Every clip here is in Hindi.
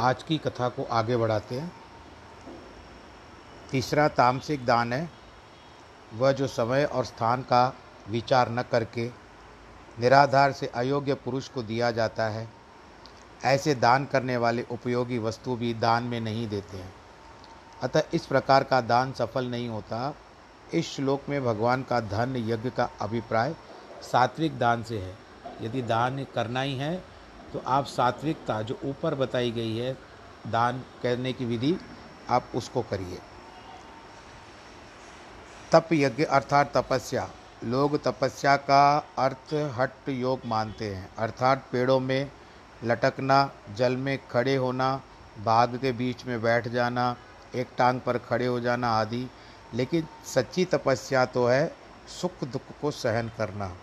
आज की कथा को आगे बढ़ाते हैं। तीसरा तामसिक दान है। वह जो समय और स्थान का विचार न करके निराधार से अयोग्य पुरुष को दिया जाता है, ऐसे दान करने वाले उपयोगी वस्तु भी दान में नहीं देते हैं। अतः इस प्रकार का दान सफल नहीं होता। इस श्लोक में भगवान का धन यज्ञ का अभिप्राय सात्विक दान से है। यदि दान करना ही है तो आप सात्विकता जो ऊपर बताई गई है, दान करने की विधि, आप उसको करिए। तप यज्ञ अर्थात तपस्या। लोग तपस्या का अर्थ हट योग मानते हैं। अर्थात पेड़ों में लटकना, जल में खड़े होना बाघ के बीच में बैठ जाना, एक टांग पर खड़े हो जाना आदि। लेकिन सच्ची तपस्या तो है सुख दुख को सहन करना।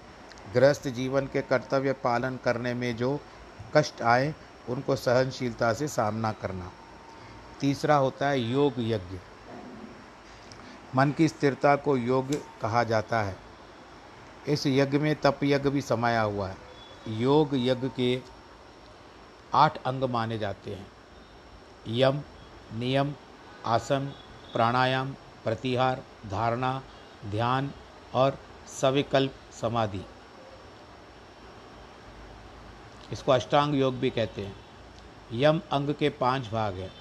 गृहस्थ जीवन के कर्तव्य पालन करने में जो कष्ट आए, उनको सहनशीलता से सामना करना। तीसरा होता है योग यज्ञ। मन की स्थिरता को योग कहा जाता है। इस यज्ञ में तप यज्ञ भी समाया हुआ है। योग यज्ञ के आठ अंग माने जाते हैं। यम, नियम, आसन, प्राणायाम, प्रतिहार, धारणा, ध्यान और सविकल्प समाधि। इसको अष्टांग योग भी कहते हैं। यम अंग के पाँच भाग हैं।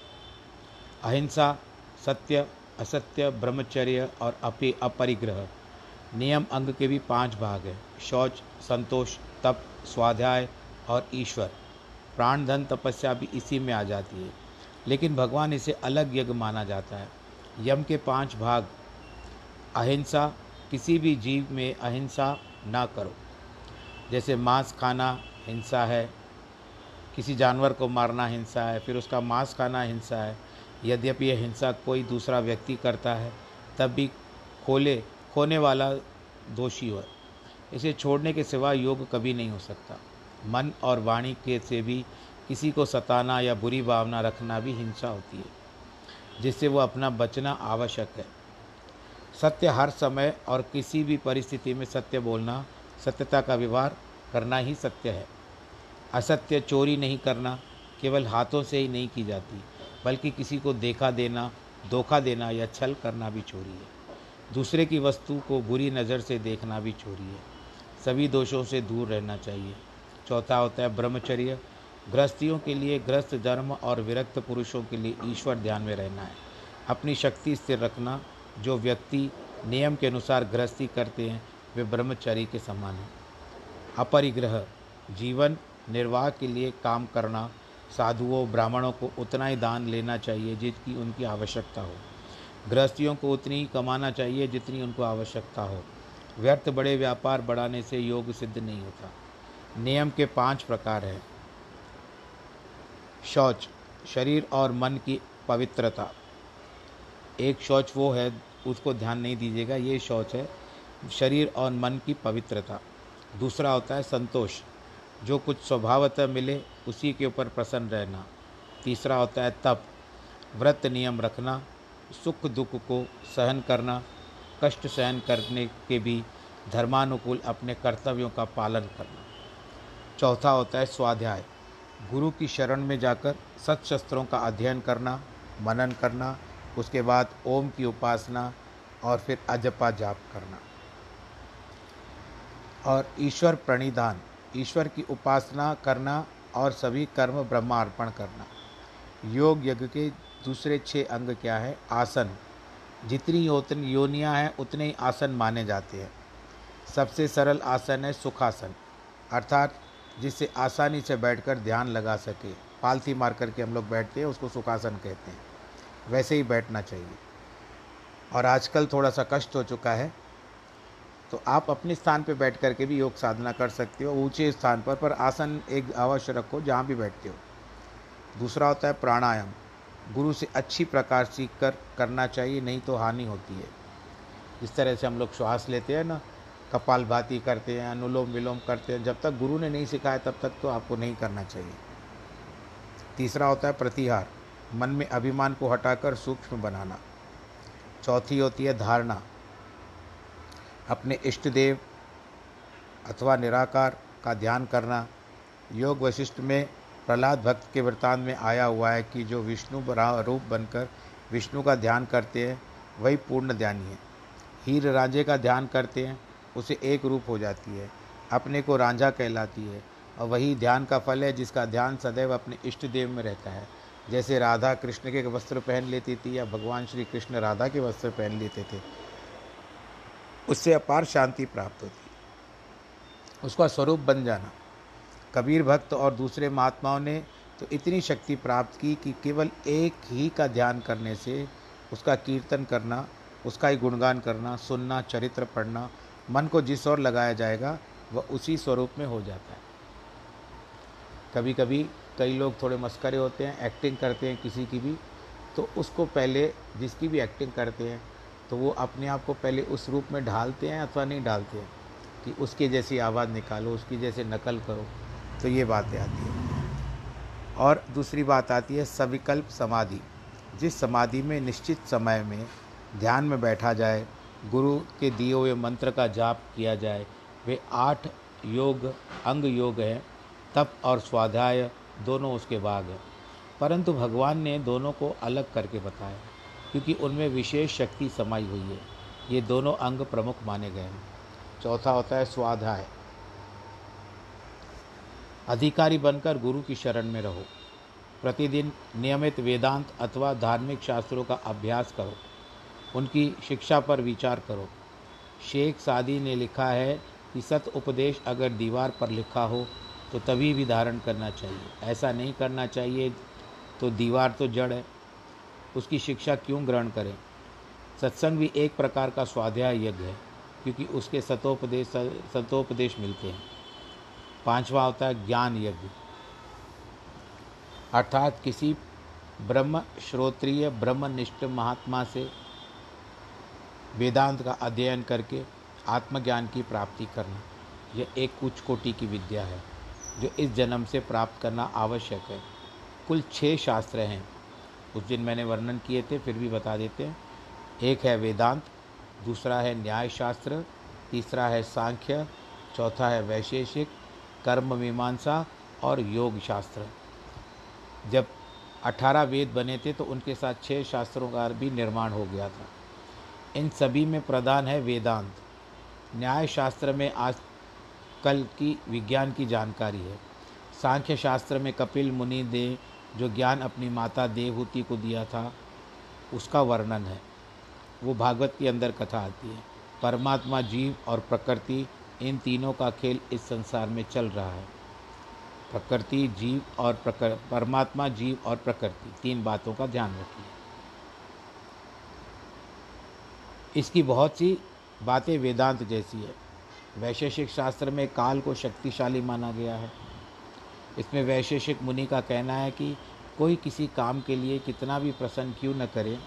अहिंसा, सत्य, असत्य, ब्रह्मचर्य और अपि अपरिग्रह। नियम अंग के भी पाँच भाग हैं। शौच, संतोष, तप, स्वाध्याय और ईश्वर। प्राण धन तपस्या भी इसी में आ जाती है। लेकिन भगवान इसे अलग यज्ञ माना जाता है। यम के पाँच भाग। अहिंसा, किसी भी जीव में अहिंसा ना करो। जैसे मांस खाना हिंसा है। किसी जानवर को मारना हिंसा है, फिर उसका मांस खाना हिंसा है। यद्यपि यह हिंसा कोई दूसरा व्यक्ति करता है, तब भी खोले, खोने वाला दोषी हो। इसे छोड़ने के सिवा योग कभी नहीं हो सकता। मन और वाणी के से भी किसी को सताना या बुरी भावना रखना भी हिंसा होती है, जिससे वो अपना बचना आवश्यक है। सत्य हर समय और किसी भी परिस्थिति में सत्य बोलना, सत्यता का व्यवहार करना ही सत्य है। असत्य चोरी नहीं करना केवल हाथों से ही नहीं की जाती, बल्कि किसी को देखा देना, धोखा देना या छल करना भी चोरी है। दूसरे की वस्तु को बुरी नज़र से देखना भी चोरी है। सभी दोषों से दूर रहना चाहिए। चौथा होता है ब्रह्मचर्य। गृहस्थियों के लिए गृहस्थ धर्म और विरक्त पुरुषों के लिए ईश्वर ध्यान में रहना है। अपनी शक्ति स्थिर रखना, जो व्यक्ति नियम के अनुसार गृहस्थी करते हैं, वे ब्रह्मचर्य के समान हैं। अपरिग्रह। जीवन निर्वाह के लिए काम करना, साधुओं, ब्राह्मणों को उतना ही दान लेना चाहिए जितनी उनकी आवश्यकता हो। गृहस्थियों को उतनी ही कमाना चाहिए जितनी उनको आवश्यकता हो। व्यर्थ बड़े व्यापार बढ़ाने से योग सिद्ध नहीं होता। नियम के पाँच प्रकार हैं। शौच, शरीर और मन की पवित्रता। एक शौच वो है, उसको ध्यान नहीं दीजिएगा, ये शौच है, शरीर और मन की पवित्रता। दूसरा होता है संतोष। जो कुछ स्वभावतः मिले, उसी के ऊपर प्रसन्न रहना। तीसरा होता है तप। व्रत नियम रखना, सुख दुख को सहन करना, कष्ट सहन करने के भी धर्मानुकूल अपने कर्तव्यों का पालन करना। चौथा होता है स्वाध्याय। गुरु की शरण में जाकर सत्शस्त्रों का अध्ययन करना, मनन करना, उसके बाद ओम की उपासना और फिर अजपा जाप करना। और ईश्वर प्रणिधान। ईश्वर की उपासना करना और सभी कर्म ब्रह्मार्पण करना। योग यज्ञ के दूसरे छह अंग क्या है? आसन। जितनी योनियाँ हैं, उतने ही आसन माने जाते हैं। सबसे सरल आसन है सुखासन, अर्थात जिससे आसानी से बैठकर ध्यान लगा सके। पालथी मार करके हम लोग बैठते हैं, उसको सुखासन कहते हैं। वैसे ही बैठना चाहिए। और आजकल थोड़ा सा कष्ट हो चुका है तो आप अपने स्थान पर बैठ करके भी योग साधना कर सकते हो, ऊँचे स्थान पर पर आसन एक अवश्य रखो जहाँ भी बैठते हो। दूसरा होता है प्राणायाम। गुरु से अच्छी प्रकार सीख कर करना चाहिए, नहीं तो हानि होती है। जिस तरह से हम लोग श्वास लेते हैं ना, कपाल भाती करते हैं, अनुलोम विलोम करते हैं। जब तक गुरु ने नहीं सिखाया, तब तक तो आपको नहीं करना चाहिए। तीसरा होता है प्रतिहार। मन में अभिमान को हटाकर सूक्ष्म बनाना। चौथी होती है धारणा। अपने इष्ट देव अथवा निराकार का ध्यान करना, योग वशिष्ठ में प्रहलाद भक्त के वृतांत में आया हुआ है कि जो विष्णु रूप बनकर विष्णु का ध्यान करते हैं, वही पूर्ण ध्यानी है। हीर रांझे का ध्यान करते हैं, उसे एक रूप हो जाती है, अपने को रांझा कहलाती है और वही ध्यान का फल है जिसका ध्यान सदैव अपने इष्ट देव में रहता है। जैसे राधा कृष्ण के वस्त्र पहन लेती थी या भगवान श्री कृष्ण राधा के वस्त्र पहन लेते थे उससे अपार शांति प्राप्त होती उसका स्वरूप बन जाना। कबीर भक्त और दूसरे महात्माओं ने तो इतनी शक्ति प्राप्त की कि केवल एक ही का ध्यान करने से उसका कीर्तन करना, उसका ही गुणगान करना, सुनना, चरित्र पढ़ना, मन को जिस ओर लगाया जाएगा, वह उसी स्वरूप में हो जाता है। कभी कभी कई लोग थोड़े मस्करे होते हैं एक्टिंग करते हैं किसी की भी तो उसको पहले जिसकी भी एक्टिंग करते हैं तो वो अपने आप को पहले उस रूप में ढालते हैं अथवा नहीं ढालते हैं, कि उसके जैसी आवाज़ निकालो, उसकी जैसे नकल करो तो ये बातें आती हैं। और दूसरी बात आती है सविकल्प समाधि। जिस समाधि में निश्चित समय में ध्यान में बैठा जाए, गुरु के दिए हुए मंत्र का जाप किया जाए, वे आठ योग, अंग योग हैं, तप और स्वाध्याय दोनों उसके भाग हैं। परंतु भगवान ने दोनों को अलग करके बताया। क्योंकि उनमें विशेष शक्ति समाई हुई है। ये दोनों अंग प्रमुख माने गए हैं। चौथा होता है स्वाध्याय। अधिकारी बनकर गुरु की शरण में रहो। प्रतिदिन नियमित वेदांत अथवा धार्मिक शास्त्रों का अभ्यास करो। उनकी शिक्षा पर विचार करो। शेख सादी ने लिखा है कि सत उपदेश अगर दीवार पर लिखा हो तो तभी भी धारण करना चाहिए। ऐसा नहीं करना चाहिए तो दीवार तो जड़ है। उसकी शिक्षा क्यों ग्रहण करें? सत्संग भी एक प्रकार का स्वाध्याय यज्ञ है, क्योंकि उसके सतोपदेश सतोपदेश मिलते हैं। पांचवा होता है ज्ञान यज्ञ। अर्थात किसी ब्रह्म श्रोत्रिय, ब्रह्मनिष्ठ महात्मा से वेदांत का अध्ययन करके आत्मज्ञान की प्राप्ति करना, यह एक उच्च कोटि की विद्या है, जो इस जन्म से प्राप्त करना आवश्यक है। कुल छः शास्त्र हैं। उस दिन मैंने वर्णन किए थे, फिर भी बता देते हैं। एक है वेदांत, दूसरा है न्याय शास्त्र तीसरा है सांख्य, चौथा है वैशेषिक, कर्म मीमांसा और योग शास्त्र जब अठारह वेद बने थे तो उनके साथ छः शास्त्रों का भी निर्माण हो गया था। इन सभी में प्रधान है वेदांत। न्याय शास्त्र में आज कल की विज्ञान की जानकारी है। सांख्य शास्त्र में कपिल, मुनि ने जो ज्ञान अपनी माता देवहूति को दिया था, उसका वर्णन है। वो भागवत के अंदर कथा आती है। परमात्मा, जीव और प्रकृति, इन तीनों का खेल इस संसार में चल रहा है। प्रकृति, जीव और प्रकृ, परमात्मा, जीव और प्रकृति, तीन बातों का ध्यान रखिए। इसकी बहुत सी बातें वेदांत जैसी है। वैशेषिक शास्त्र में काल को शक्तिशाली माना गया है। इसमें वैशेषिक मुनि का कहना है कि कोई किसी काम के लिए कितना भी प्रसन्न क्यों न करे,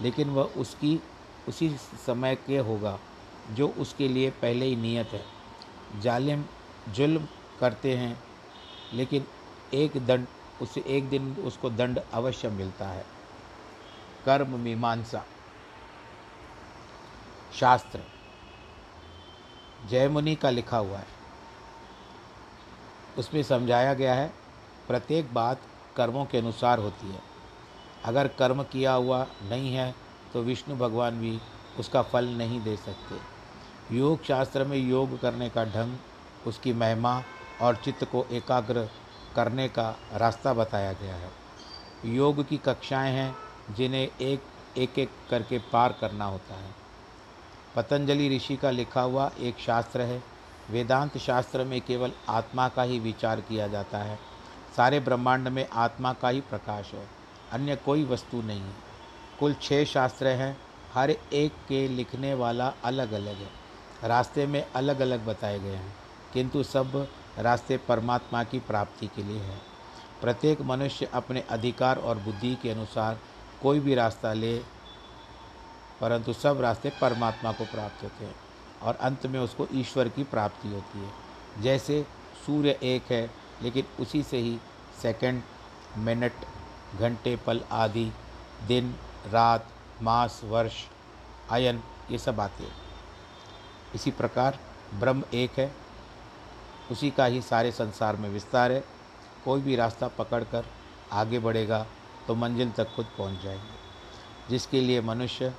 लेकिन वह उसकी, उसी समय के होगा, जो उसके लिए पहले ही नियत है। जालिम जुल्म करते हैं, लेकिन एक दंड, उसे एक दिन उसको दंड अवश्य मिलता है। कर्म मीमांसा। शास्त्र। जयमुनि का लिखा हुआ है। उसमें समझाया गया है, प्रत्येक बात कर्मों के अनुसार होती है। अगर कर्म किया हुआ नहीं है तो विष्णु भगवान भी उसका फल नहीं दे सकते। योग शास्त्र में योग करने का ढंग, उसकी महिमा और चित्त को एकाग्र करने का रास्ता बताया गया है। योग की कक्षाएँ हैं, जिन्हें एक एक एक करके पार करना होता है। पतंजलि ऋषि का लिखा हुआ एक शास्त्र है वेदांत शास्त्र में केवल आत्मा का ही विचार किया जाता है। सारे ब्रह्मांड में आत्मा का ही प्रकाश है। अन्य कोई वस्तु नहीं। है कुल छः शास्त्र हैं। हर एक के लिखने वाला अलग अलग है। रास्ते में अलग अलग बताए गए हैं। किंतु सब रास्ते परमात्मा की प्राप्ति के लिए है। प्रत्येक मनुष्य अपने अधिकार और बुद्धि के अनुसार कोई भी रास्ता ले, परंतु सब रास्ते परमात्मा को प्राप्त होते हैं। और अंत में उसको ईश्वर की प्राप्ति होती है। जैसे सूर्य एक है, लेकिन उसी से ही सेकंड मिनट घंटे, पल, आदि, दिन, रात, मास, वर्ष, आयन, ये सब आते हैं। इसी प्रकार ब्रह्म एक है, उसी का ही सारे संसार में विस्तार है। कोई भी रास्ता पकड़कर आगे बढ़ेगा तो मंजिल तक खुद पहुँच जाएँगे। जिसके लिए मनुष्य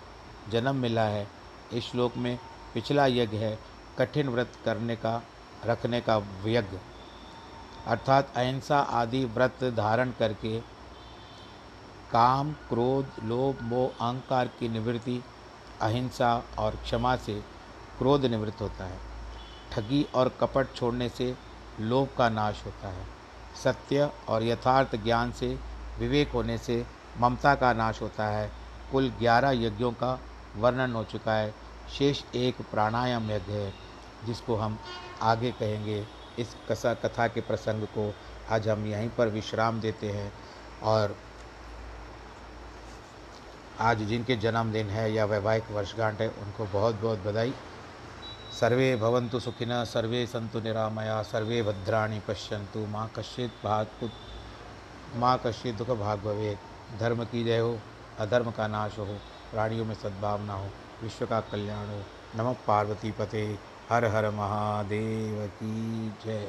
जन्म मिला है, इस श्लोक में पिछला यज्ञ है, कठिन व्रत करने का, रखने का यज्ञ। अर्थात अहिंसा आदि व्रत धारण करके, काम, क्रोध, लोभ, मोह, अहंकार की निवृत्ति, अहिंसा और क्षमा से क्रोध निवृत्त होता है। ठगी और कपट छोड़ने से लोभ का नाश होता है। सत्य और यथार्थ ज्ञान से विवेक होने से ममता का नाश होता है। कुल ग्यारह यज्ञों का वर्णन हो चुका है। शेष एक प्राणायाम यज्ञ है, जिसको हम आगे कहेंगे। इस कसा, कथा के प्रसंग को आज हम यहीं पर विश्राम देते हैं और आज जिनके जन्मदिन है या वैवाहिक वर्षगांठ है, उनको बहुत बहुत बधाई। सर्वे भवन्तु सुखिनः सर्वे सन्तु निरामया, सर्वे भद्राणी पश्यंतु माँ कश्चित भाग माँ कश्चित दुख भाग भवे धर्म की जय हो, अधर्म का नाश हो, प्राणियों में सद्भावना हो। विश्व का कल्याण हो नमः पार्वती पते हर हर महादेव की जय।